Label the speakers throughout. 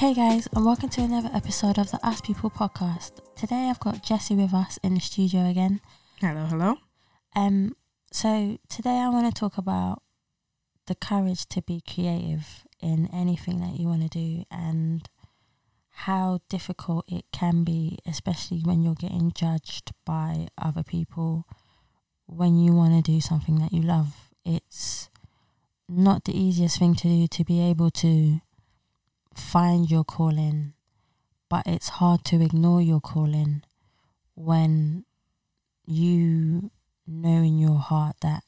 Speaker 1: Hey guys, and welcome to another episode of the Us People podcast. Today I've got Jesse with us in the studio again.
Speaker 2: Hello, hello.
Speaker 1: Um, so today I want to talk about the courage to be creative in anything that you want to do and how difficult it can be, especially when you're getting judged by other people when you want to do something that you love. It's not the easiest thing to do to be able to find your calling, but it's hard to ignore your calling when you know in your heart that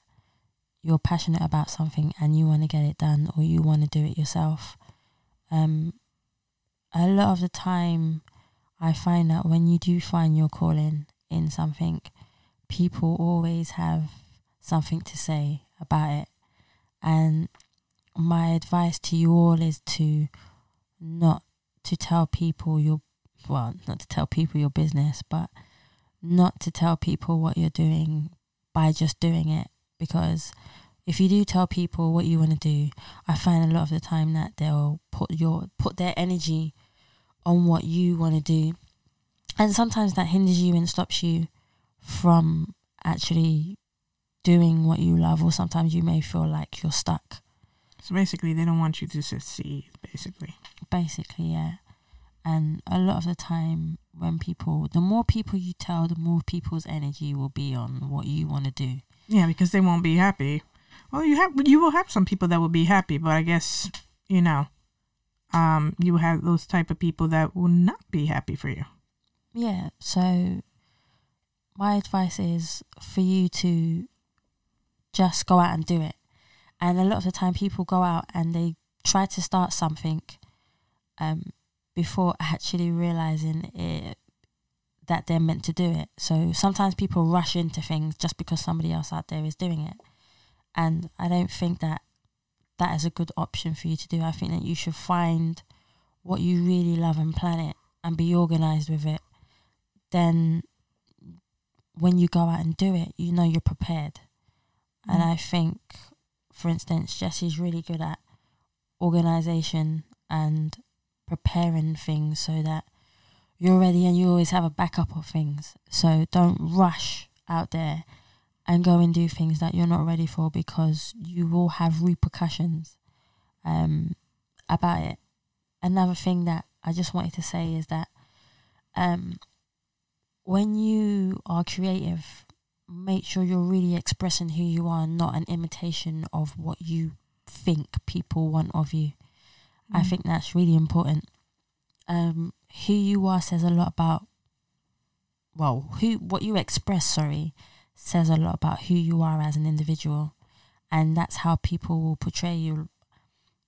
Speaker 1: you're passionate about something and you want to get it done or you want to do it yourself. Um, a lot of the time, I find that when you do find your calling in something, people always have something to say about it. And my advice to you all is to not to tell people your well, not to tell people your business, but not to tell people what you're doing by just doing it because if you do tell people what you want to do, I find a lot of the time that they'll put your put their energy on what you want to do. And sometimes that hinders you and stops you from actually doing what you love or sometimes you may feel like you're stuck.
Speaker 2: So basically, they don't want you to succeed, basically.
Speaker 1: Basically, yeah. And a lot of the time, when people, the more people you tell, the more people's energy will be on what you want to do.
Speaker 2: Yeah, because they won't be happy. Well, you have you will have some people that will be happy, but I guess you know, um, you will have those type of people that will not be happy for you.
Speaker 1: Yeah. So, my advice is for you to just go out and do it. And a lot of the time, people go out and they try to start something um, before actually realizing it, that they're meant to do it. So sometimes people rush into things just because somebody else out there is doing it. And I don't think that that is a good option for you to do. I think that you should find what you really love and plan it and be organized with it. Then when you go out and do it, you know you're prepared. Mm. And I think for instance, Jesse's really good at organization and preparing things so that you're ready and you always have a backup of things. So don't rush out there and go and do things that you're not ready for because you will have repercussions um, about it. Another thing that I just wanted to say is that um, when you are creative, make sure you're really expressing who you are, not an imitation of what you think people want of you. Mm. I think that's really important. Um, who you are says a lot about well, who what you express, sorry, says a lot about who you are as an individual. And that's how people will portray you.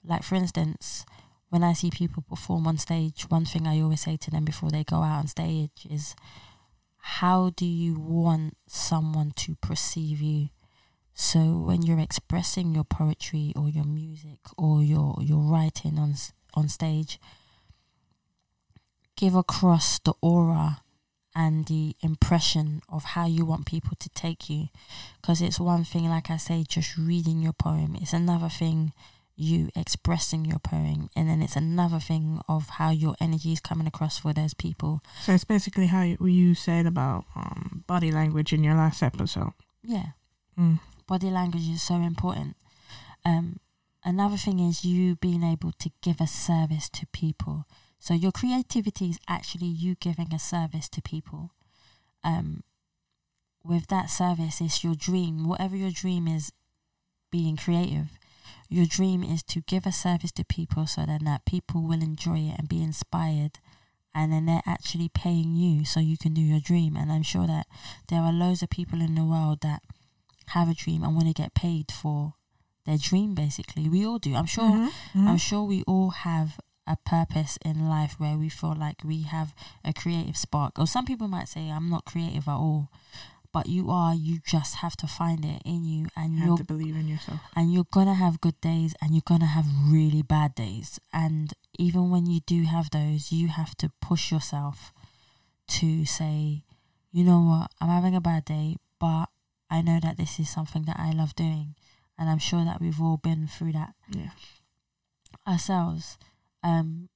Speaker 1: Like for instance, when I see people perform on stage, one thing I always say to them before they go out on stage is how do you want someone to perceive you? So when you're expressing your poetry or your music or your your writing on on stage, give across the aura and the impression of how you want people to take you because it's one thing like I say just reading your poem it's another thing you expressing your poem and then it's another thing of how your energy is coming across for those people.
Speaker 2: So it's basically how you, you said about um, body language in your last episode.
Speaker 1: Yeah. Mm. body language is so important. Um, another thing is you being able to give a service to people. So your creativity is actually you giving a service to people. Um, with that service it's your dream. Whatever your dream is being creative your dream is to give a service to people so then that people will enjoy it and be inspired and then they're actually paying you so you can do your dream and i'm sure that there are loads of people in the world that have a dream and want to get paid for their dream basically we all do i'm sure mm-hmm. Mm-hmm. i'm sure we all have a purpose in life where we feel like we have a creative spark or some people might say i'm not creative at all but you are you just have to find it in you and
Speaker 2: you have to believe in yourself.
Speaker 1: and you're gonna have good days and you're gonna have really bad days. And even when you do have those you have to push yourself to say you know what? I'm having a bad day but i know that this is something that i love doing. And i'm sure that we've all been through that
Speaker 2: yeah.
Speaker 1: ourselves. Um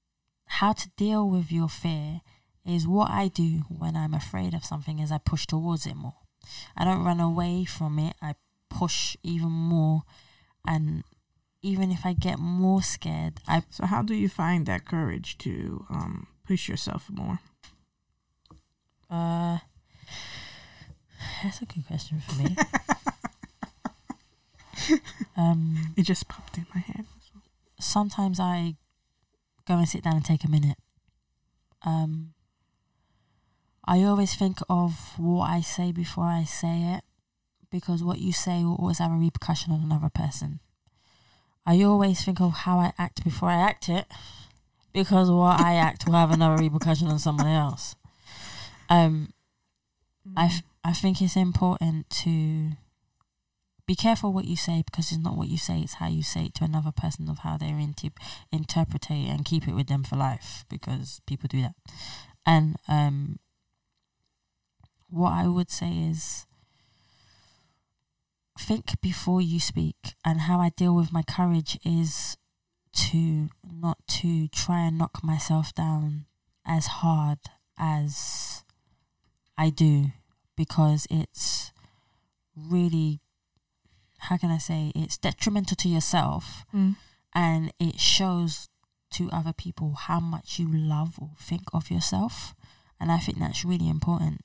Speaker 1: how to deal with your fear is what I do when I'm afraid of something is I push towards it more. I don't run away from it. I push even more and even if I get more scared, I
Speaker 2: So how do you find that courage to um, push yourself more?
Speaker 1: uh that's a good question for me. um
Speaker 2: It just popped in my head.
Speaker 1: sometimes I go and sit down and take a minute. Um, I always think of what I say before I say it because what you say will always have a repercussion on another person. I always think of how I act before I act it because what I act will have another repercussion on someone else. Um, I, f- I think it's important to be careful what you say because it's not what you say, it's how you say it to another person of how they're into interpret it and keep it with them for life because people do that. And um, what I would say is think before you speak and how I deal with my courage is to not to try and knock myself down as hard as I do because it's really how can I say it's detrimental to yourself
Speaker 2: Mm.
Speaker 1: and it shows to other people how much you love or think of yourself and I think that's really important.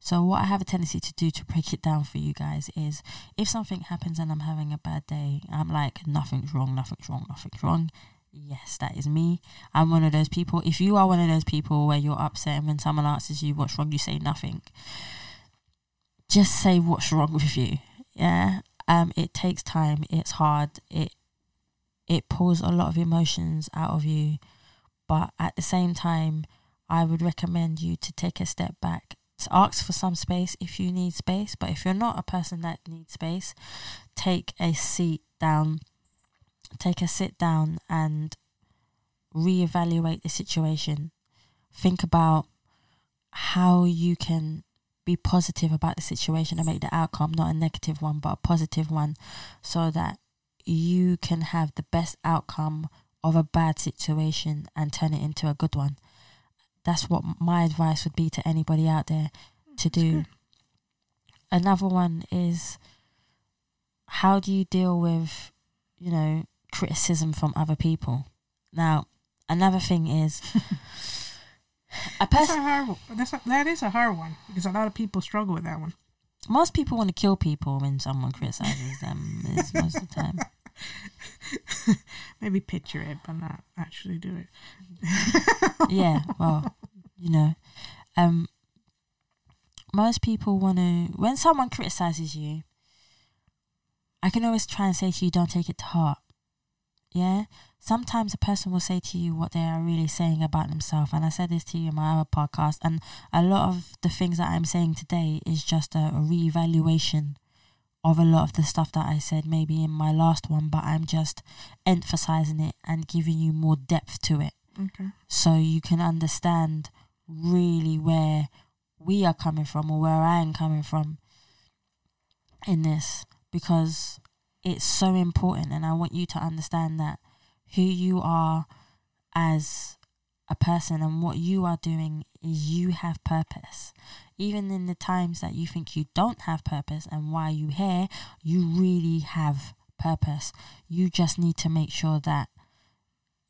Speaker 1: So what I have a tendency to do to break it down for you guys is if something happens and I'm having a bad day, I'm like nothing's wrong, nothing's wrong, nothing's wrong. Yes, that is me. I'm one of those people. If you are one of those people where you're upset and when someone asks you what's wrong, you say nothing. Just say what's wrong with you. Yeah. Um, it takes time. It's hard. It it pulls a lot of emotions out of you, but at the same time, I would recommend you to take a step back. To ask for some space if you need space, but if you're not a person that needs space, take a seat down, take a sit down and reevaluate the situation. Think about how you can be positive about the situation and make the outcome not a negative one but a positive one so that you can have the best outcome of a bad situation and turn it into a good one. That's what my advice would be to anybody out there to do. Another one is how do you deal with, you know, criticism from other people? Now, another thing is a
Speaker 2: That's
Speaker 1: person
Speaker 2: a hard. That's a, that is a hard one because a lot of people struggle with that one.
Speaker 1: most people want to kill people when someone criticizes them is most of the time.
Speaker 2: Maybe picture it, but not actually do it.
Speaker 1: yeah, well, you know, um, most people want to. When someone criticizes you, I can always try and say to you, "Don't take it to heart." Yeah. Sometimes a person will say to you what they are really saying about themselves, and I said this to you in my other podcast. And a lot of the things that I'm saying today is just a, a reevaluation of a lot of the stuff that I said maybe in my last one, but I'm just emphasizing it and giving you more depth to it
Speaker 2: Okay.
Speaker 1: so you can understand really where we are coming from or where I am coming from in this because it's so important and I want you to understand that who you are as a person and what you are doing is you have purpose. Even in the times that you think you don't have purpose and why you here, you really have purpose. You just need to make sure that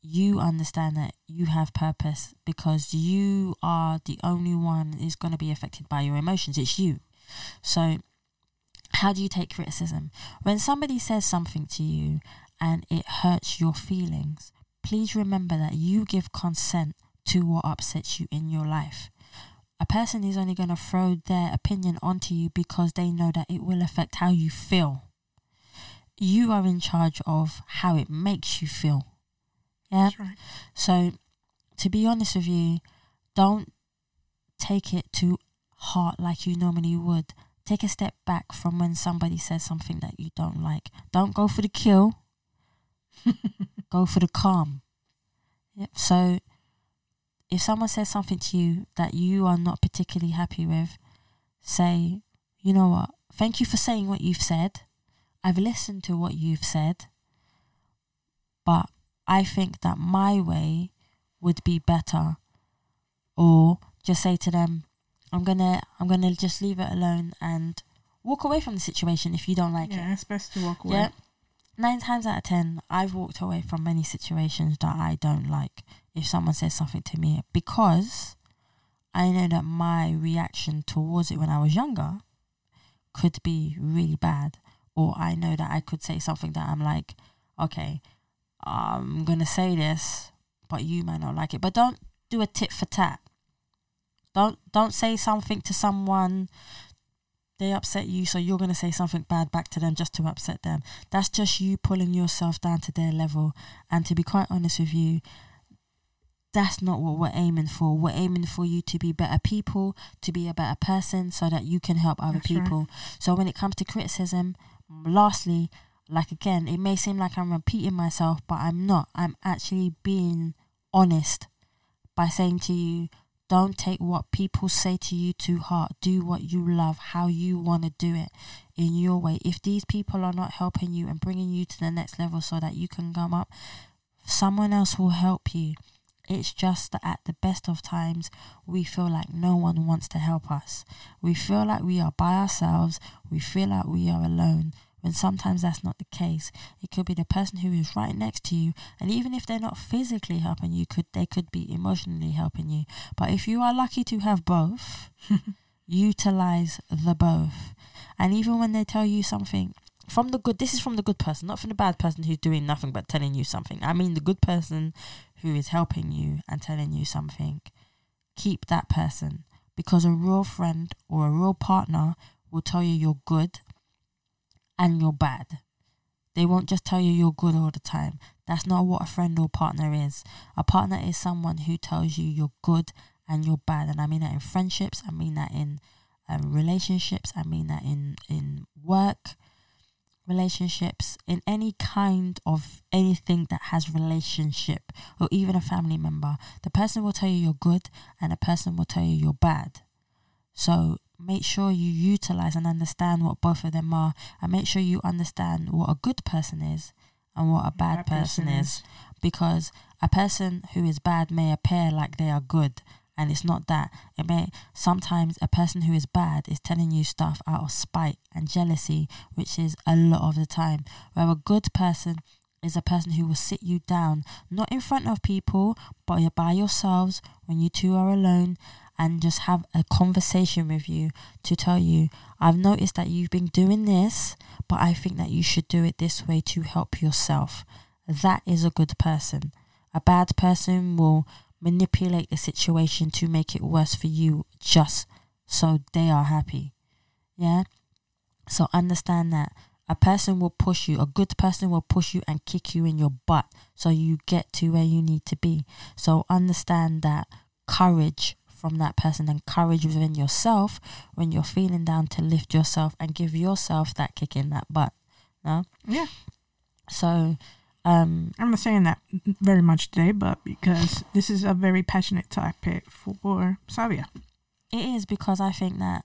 Speaker 1: you understand that you have purpose because you are the only one is going to be affected by your emotions. It's you. So, how do you take criticism? When somebody says something to you and it hurts your feelings, please remember that you give consent to what upsets you in your life. A person is only going to throw their opinion onto you because they know that it will affect how you feel. You are in charge of how it makes you feel. Yeah.
Speaker 2: Right.
Speaker 1: So, to be honest with you, don't take it to heart like you normally would. Take a step back from when somebody says something that you don't like. Don't go for the kill. go for the calm. Yep. So, if someone says something to you that you are not particularly happy with, say, you know what? Thank you for saying what you've said. I've listened to what you've said, but I think that my way would be better or just say to them i'm gonna i'm gonna just leave it alone and walk away from the situation if you don't like
Speaker 2: yeah,
Speaker 1: it
Speaker 2: it's best to walk away.
Speaker 1: yeah nine times out of ten i've walked away from many situations that i don't like if someone says something to me because i know that my reaction towards it when i was younger could be really bad or i know that i could say something that i'm like okay i'm gonna say this but you might not like it. But don't do a tit for tat. Don't don't say something to someone they upset you so you're going to say something bad back to them just to upset them. That's just you pulling yourself down to their level. And to be quite honest with you that's not what we're aiming for. We're aiming for you to be better people to be a better person so that you can help other
Speaker 2: That's right.
Speaker 1: people. So when it comes to criticism lastly like again it may seem like i'm repeating myself but i'm not. I'm actually being honest by saying to you don't take what people say to you to heart. Do what you love, how you want to do it in your way. If these people are not helping you and bringing you to the next level so that you can come up, someone else will help you. It's just that at the best of times, we feel like no one wants to help us. We feel like we are by ourselves. We feel like we are alone. When sometimes that's not the case. It could be the person who is right next to you, and even if they're not physically helping you, could they could be emotionally helping you. But if you are lucky to have both, utilize the both. And even when they tell you something from the good, this is from the good person, not from the bad person who's doing nothing but telling you something. I mean the good person who is helping you and telling you something. Keep that person because a real friend or a real partner will tell you you're good and you're bad. They won't just tell you you're good all the time. That's not what a friend or partner is. A partner is someone who tells you you're good and you're bad. And I mean that in friendships, I mean that in um, relationships, I mean that in, in work relationships, in any kind of anything that has relationship or even a family member. The person will tell you you're good and a person will tell you you're bad. So make sure you utilize and understand what both of them are and make sure you understand what a good person is and what a bad,
Speaker 2: Bad
Speaker 1: person,
Speaker 2: person
Speaker 1: is. because a person who is bad may appear like they are good and it's not that. It may sometimes a person who is bad is telling you stuff out of spite and jealousy which is a lot of the time. Where a good person is a person who will sit you down not in front of people but by yourselves when you two are alone and just have a conversation with you to tell you I've noticed that you've been doing this but I think that you should do it this way to help yourself that is a good person a bad person will manipulate the situation to make it worse for you just so they are happy. Yeah? So understand that a person will push you, a good person will push you and kick you in your butt so you get to where you need to be. So understand that courage from that person and courage within yourself when you're feeling down to lift yourself and give yourself that kick in that butt. No?
Speaker 2: Yeah.
Speaker 1: So um
Speaker 2: I'm not saying that very much today, but because this is a very passionate topic for Savia.
Speaker 1: It is because I think that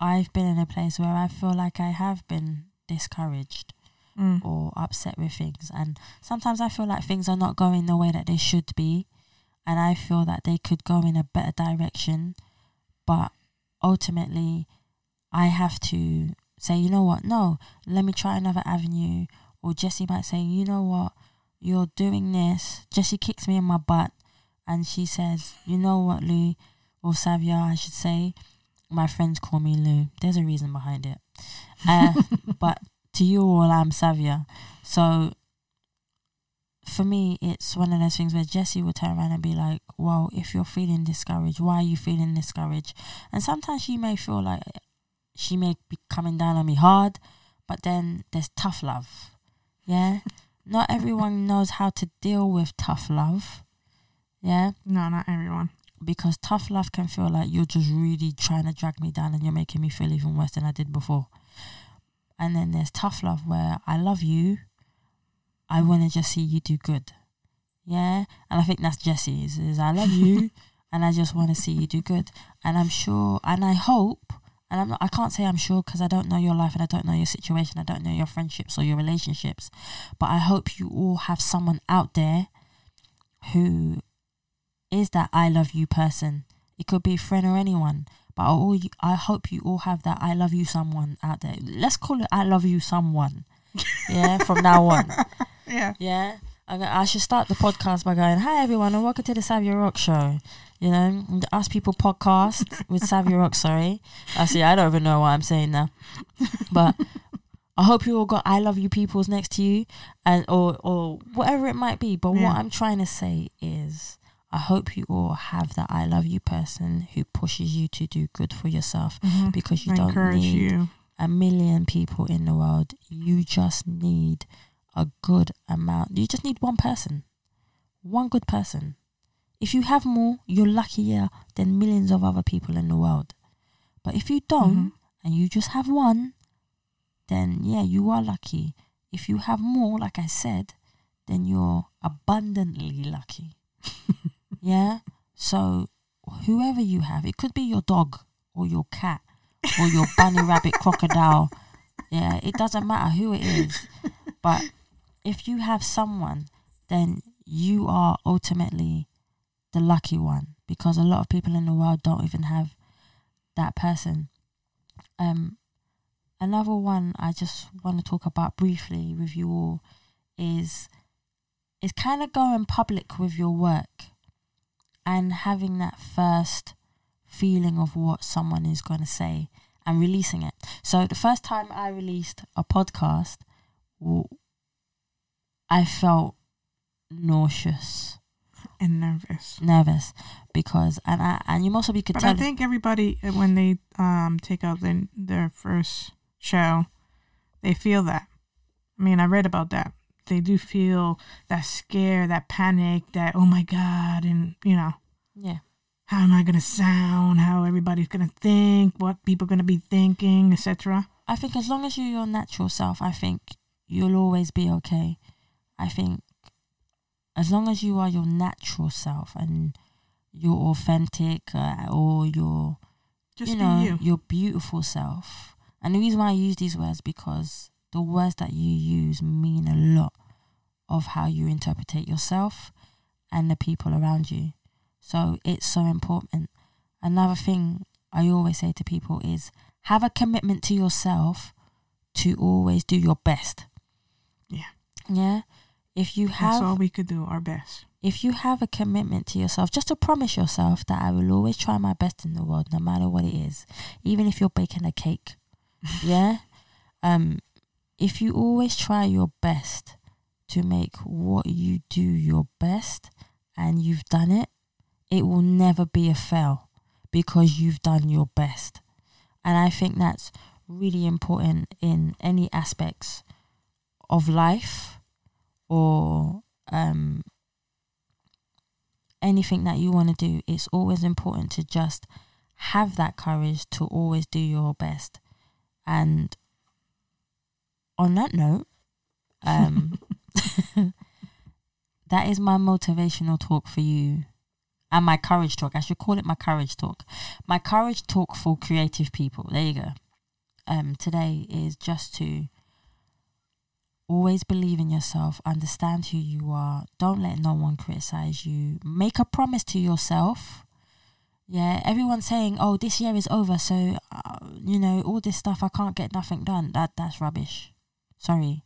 Speaker 1: I've been in a place where I feel like I have been discouraged
Speaker 2: Mm.
Speaker 1: or upset with things. And sometimes I feel like things are not going the way that they should be. And I feel that they could go in a better direction. But ultimately, I have to say, you know what? No, let me try another avenue. Or Jesse might say, you know what? You're doing this. Jesse kicks me in my butt. And she says, you know what, Lou? Or Savia, I should say. My friends call me Lou. There's a reason behind it. Uh, but to you all, I'm Savia. So for me, it's one of those things where Jesse will turn around and be like, well, if you're feeling discouraged, why are you feeling discouraged? And sometimes she may feel like she may be coming down on me hard, but then there's tough love. Yeah? Not everyone knows how to deal with tough love. Yeah?
Speaker 2: No, not everyone.
Speaker 1: because tough love can feel like you're just really trying to drag me down and you're making me feel even worse than I did before. And then there's tough love where I love you, I want to just see you do good. Yeah, and I think that's Jesse's is I love you, and I just want to see you do good. And I'm sure, and I hope, and I'm not, I can't say I'm sure because I don't know your life and I don't know your situation, I don't know your friendships or your relationships, but I hope you all have someone out there who is that I love you person. It could be a friend or anyone, but I, all you, I hope you all have that I love you someone out there. Let's call it I love you someone. Yeah, from now on.
Speaker 2: Yeah.
Speaker 1: Yeah. I, I should start the podcast by going, Hi everyone and welcome to the Savvy Rock Show. You know, the Us People podcast with Savvy Rock, sorry. I see I don't even know what I'm saying now. But I hope you all got I love you peoples next to you and or or whatever it might be. But
Speaker 2: Yeah.
Speaker 1: what I'm trying to say is I hope you all have that I love you person who pushes you to do good for yourself
Speaker 2: Mhm.
Speaker 1: because you
Speaker 2: I
Speaker 1: don't need
Speaker 2: you.
Speaker 1: a million people in the world. You just need a good amount. You just need one person, one good person. If you have more, you're luckier than millions of other people in the world. But if you don't
Speaker 2: Mhm.
Speaker 1: and you just have one, then yeah, you are lucky. If you have more, like I said, then you're abundantly lucky. yeah? So, whoever you have, it could be your dog or your cat or your bunny rabbit crocodile. Yeah, it doesn't matter who it is. But if you have someone, then you are ultimately the lucky one because a lot of people in the world don't even have that person. Um, another one I just want to talk about briefly with you all is is kind of going public with your work and having that first feeling of what someone is going to say and releasing it. So the first time I released a podcast, I felt nauseous,
Speaker 2: And nervous.
Speaker 1: nervous because and I and you also be could
Speaker 2: But
Speaker 1: tell
Speaker 2: I think everybody uh, when they um take out their their first show, they feel that. I mean, I read about that. They do feel that scare, that panic, that oh my god, and you know
Speaker 1: yeah
Speaker 2: how am I gonna sound? How everybody's gonna think? What people gonna be thinking, etc.
Speaker 1: I think as long as you're your natural self, I think you'll always be okay. I think as long as you are your natural self and you're authentic uh, or you're
Speaker 2: Just
Speaker 1: you know
Speaker 2: you.
Speaker 1: your beautiful self. And the reason why I use these words because the words that you use mean a lot of how you interpret yourself and the people around you. So it's so important. Another thing I always say to people is have a commitment to yourself to always do your best.
Speaker 2: Yeah.
Speaker 1: Yeah. If you have
Speaker 2: That's all we could do. Our best.
Speaker 1: if you have a commitment to yourself, just to promise yourself that I will always try my best in the world, no matter what it is, even if you're baking a cake, yeah. Um, if you always try your best to make what you do your best, and you've done it, it will never be a fail because you've done your best, and I think that's really important in any aspects of life or um anything that you want to do, it's always important to just have that courage to always do your best. And on that note, um, that is my motivational talk for you and my courage talk. I should call it my courage talk. My courage talk for creative people. There you go. Um, today is just to always believe in yourself, understand who you are, don't let no one criticize you, make a promise to yourself. Yeah, everyone's saying, "Oh, this year is over, so uh, you know all this stuff. I can't get nothing done." That that's rubbish. Sorry,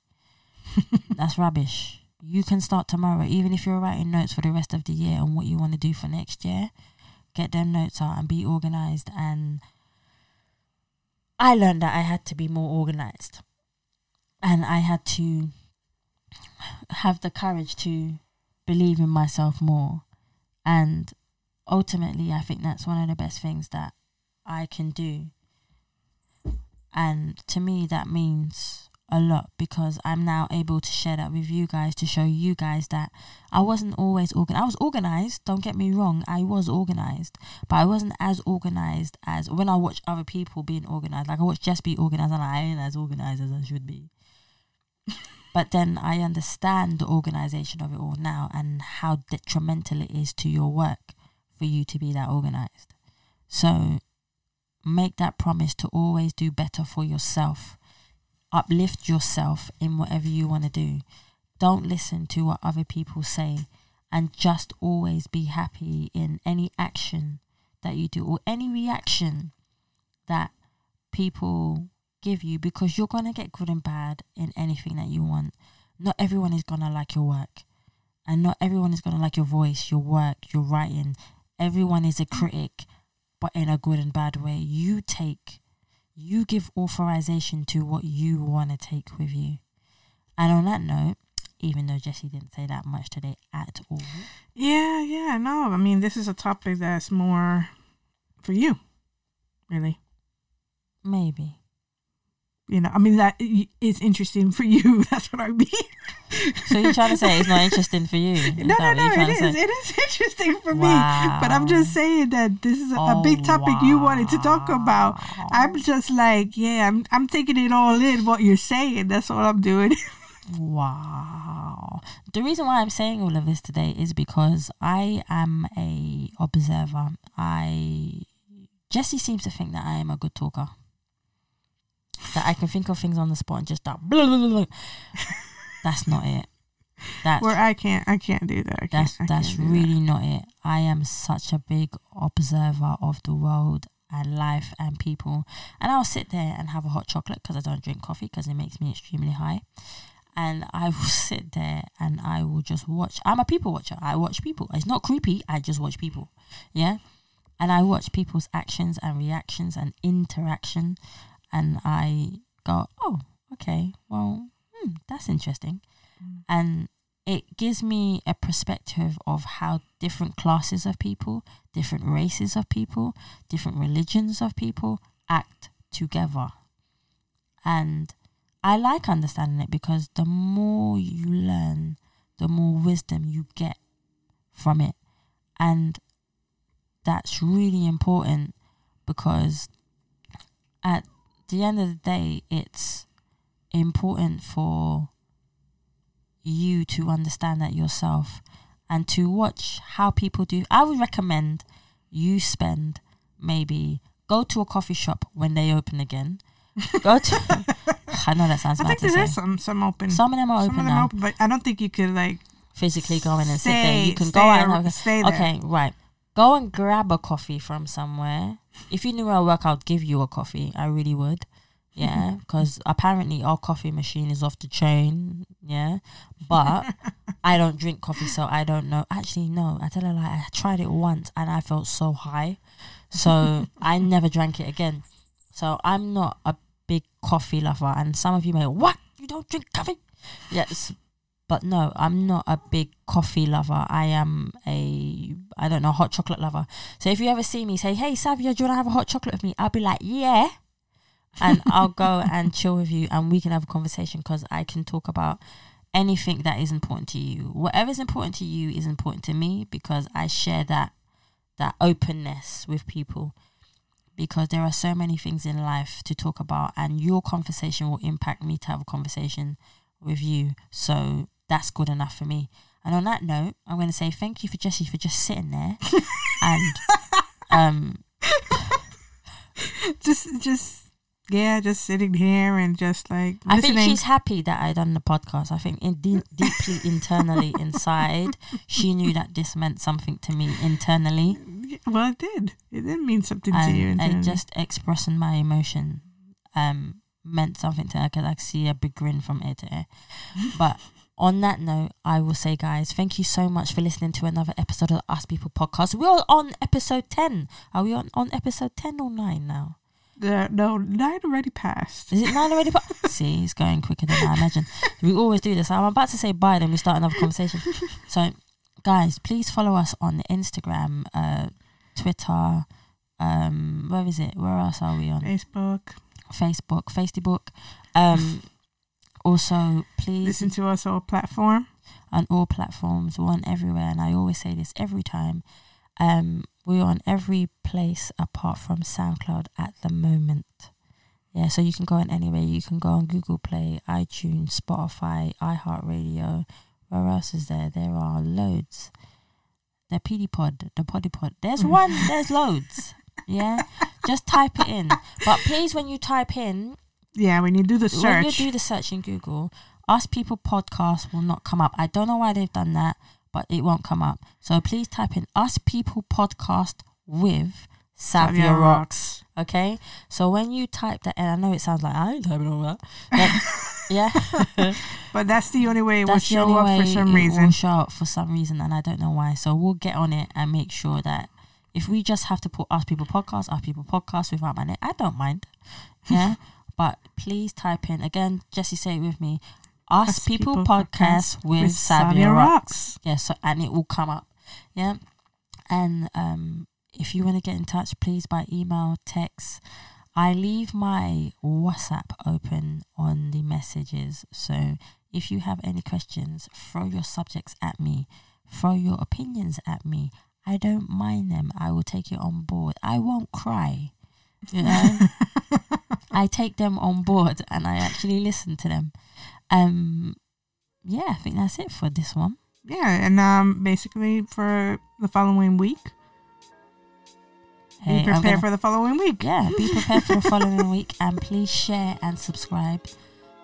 Speaker 1: that's rubbish. You can start tomorrow, even if you're writing notes for the rest of the year on what you want to do for next year. Get them notes out and be organized. And I learned that I had to be more organized and I had to have the courage to believe in myself more. And ultimately, I think that's one of the best things that I can do. And to me, that means a lot because I'm now able to share that with you guys to show you guys that I wasn't always organized. I was organized, don't get me wrong, I was organized, but I wasn't as organized as when I watch other people being organized. Like I watch Jess be organized and I ain't as organized as I should be. But then I understand the organization of it all now and how detrimental it is to your work for you to be that organized. So make that promise to always do better for yourself. Uplift yourself in whatever you want to do. Don't listen to what other people say and just always be happy in any action that you do or any reaction that people give you because you're going to get good and bad in anything that you want. Not everyone is going to like your work, and not everyone is going to like your voice, your work, your writing. Everyone is a critic, but in a good and bad way. You take, you give authorization to what you want to take with you. And on that note, even though Jesse didn't say that much today at all.
Speaker 2: Yeah, yeah, no. I mean, this is a topic that's more for you, really.
Speaker 1: Maybe.
Speaker 2: You know, I mean, that is interesting for you. That's what I mean.
Speaker 1: So you're trying to say it's not interesting for you? Is
Speaker 2: no, no, no. It is.
Speaker 1: say?
Speaker 2: It is interesting for
Speaker 1: Wow.
Speaker 2: me. But I'm just saying that this is a,
Speaker 1: Oh,
Speaker 2: big topic you wanted to talk about. I'm just like, yeah, I'm, I'm taking it all in what you're saying. That's all I'm doing.
Speaker 1: Wow. The reason why I'm saying all of this today is because I am a observer. I Jesse seems to think that I am a good talker. I can think of things on the spot and just start blah, blah, blah, blah. That's not it. That's
Speaker 2: Where I can't, I can't do that. Can't,
Speaker 1: that's that's
Speaker 2: do that.
Speaker 1: really not it. I am such a big observer of the world and life and people, and I'll sit there and have a hot chocolate because I don't drink coffee because it makes me extremely high, and I will sit there and I will just watch. I'm a people watcher. I watch people. It's not creepy. I just watch people. Yeah, and I watch people's actions and reactions and interaction, and I go, oh, okay, well, hmm, that's interesting and it gives me a perspective of how different classes of people, different races of people, different religions of people act together. And I like understanding it because the more you learn, the more wisdom you get from it. And that's really important because at the end of the day, it's important for you to understand that yourself and to watch how people do. I would recommend you spend maybe go to a coffee shop when they open again. Go to. I know that sounds
Speaker 2: I
Speaker 1: bad
Speaker 2: think there is some, some open.
Speaker 1: Some of them are
Speaker 2: some
Speaker 1: open
Speaker 2: of them
Speaker 1: now.
Speaker 2: open, but I don't think you could like
Speaker 1: Physically go in and sit there. You can go out and
Speaker 2: ar-
Speaker 1: have a,
Speaker 2: stay there.
Speaker 1: Okay, right. Go and grab a coffee from somewhere. If you knew where I work, I'd give you a coffee. I really would. Yeah, because apparently our coffee machine is off the chain. Yeah, but I don't drink coffee, so I don't know. Actually, no, I tell a lie. I tried it once and I felt so high, so I never drank it again. So I'm not a big coffee lover, and some of you may what you don't drink coffee? Yes, but no, I'm not a big coffee lover. I am a I don't know hot chocolate lover. So if you ever see me say, "Hey Savia, do you want to have a hot chocolate with me?" I'll be like, "Yeah," and I'll go and chill with you, and we can have a conversation because I can talk about anything that is important to you. Whatever's important to you is important to me because I share that that openness with people. Because there are so many things in life to talk about, and your conversation will impact me to have a conversation with you. So that's good enough for me. And on that note, I'm going to say thank you for Jesse for just sitting there and um
Speaker 2: just just yeah, just sitting here and just like
Speaker 1: I think she's happy that I done the podcast. I think in de- deeply internally inside, she knew that this meant something to me internally,
Speaker 2: well, it did. It did mean something to you.
Speaker 1: and, and just expressing my emotion um meant something to her because I could see a big grin from ear to ear. But on that note, I will say, guys, thank you so much for listening to another episode of the Us People podcast. We're on episode ten. Are we on on episode ten or nine now?
Speaker 2: Uh, no, nine already passed.
Speaker 1: Is it nine already? passed? See, it's going quicker than I imagine. We always do this. I'm about to say bye, then we start another conversation. So, guys, please follow us on Instagram, uh, Twitter. Um, where is it? Where else are we on?
Speaker 2: Facebook.
Speaker 1: Facebook, Facebook. Um, also, please
Speaker 2: Listen to us on all platform.
Speaker 1: on all platforms. We're on everywhere, and I always say this every time. Um, we're on every place apart from SoundCloud at the moment. Yeah, so you can go on anywhere. You can go on Google Play, iTunes, Spotify, iHeartRadio. Where else is there? There are loads. The PD Pod, the Poddy Pod. There's one. There's loads. Yeah, just type it in. But please, when you type in,
Speaker 2: Yeah, when you do the search,
Speaker 1: when you do the search in Google, Us People Podcast will not come up. I don't know why they've done that, but it won't come up. So please type in Us People Podcast with Savia
Speaker 2: Savia
Speaker 1: Rocks. Okay? So when you type that, and I know it sounds like I ain't typing all that. yeah.
Speaker 2: But that's the only way it will
Speaker 1: That's the
Speaker 2: show up
Speaker 1: way
Speaker 2: for some
Speaker 1: it
Speaker 2: reason.
Speaker 1: will show up for some reason, and I don't know why. So we'll get on it and make sure that if we just have to put Us People Podcast, Us People Podcast without my name, I don't mind. Yeah, but please type in again. Jesse, say it with me. Us,
Speaker 2: Us
Speaker 1: People,
Speaker 2: People
Speaker 1: Podcast,
Speaker 2: Podcast
Speaker 1: with,
Speaker 2: with
Speaker 1: Savia
Speaker 2: Savia
Speaker 1: Rocks.
Speaker 2: Rocks.
Speaker 1: Yeah, so and it will come up. Yeah, and um, if you want to get in touch, please by email, text. I leave my WhatsApp open on the messages. So if you have any questions, throw your subjects at me, throw your opinions at me. I don't mind them. I will take it on board. I won't cry. You know, I take them on board and I actually listen to them. Um, yeah, I think that's it for this one.
Speaker 2: Yeah, and um, basically for the following week,
Speaker 1: Hey,
Speaker 2: be prepared for the following week.
Speaker 1: yeah, be prepared for the following week and please share and subscribe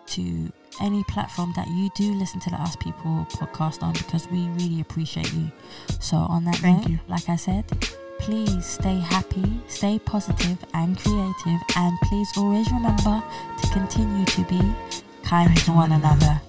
Speaker 1: to any platform that you do listen to the Us People podcast on because we really appreciate you. So on that
Speaker 2: Thank
Speaker 1: note,
Speaker 2: you.
Speaker 1: like I said, please stay happy, stay positive and creative and please always remember to continue to be kind to one another.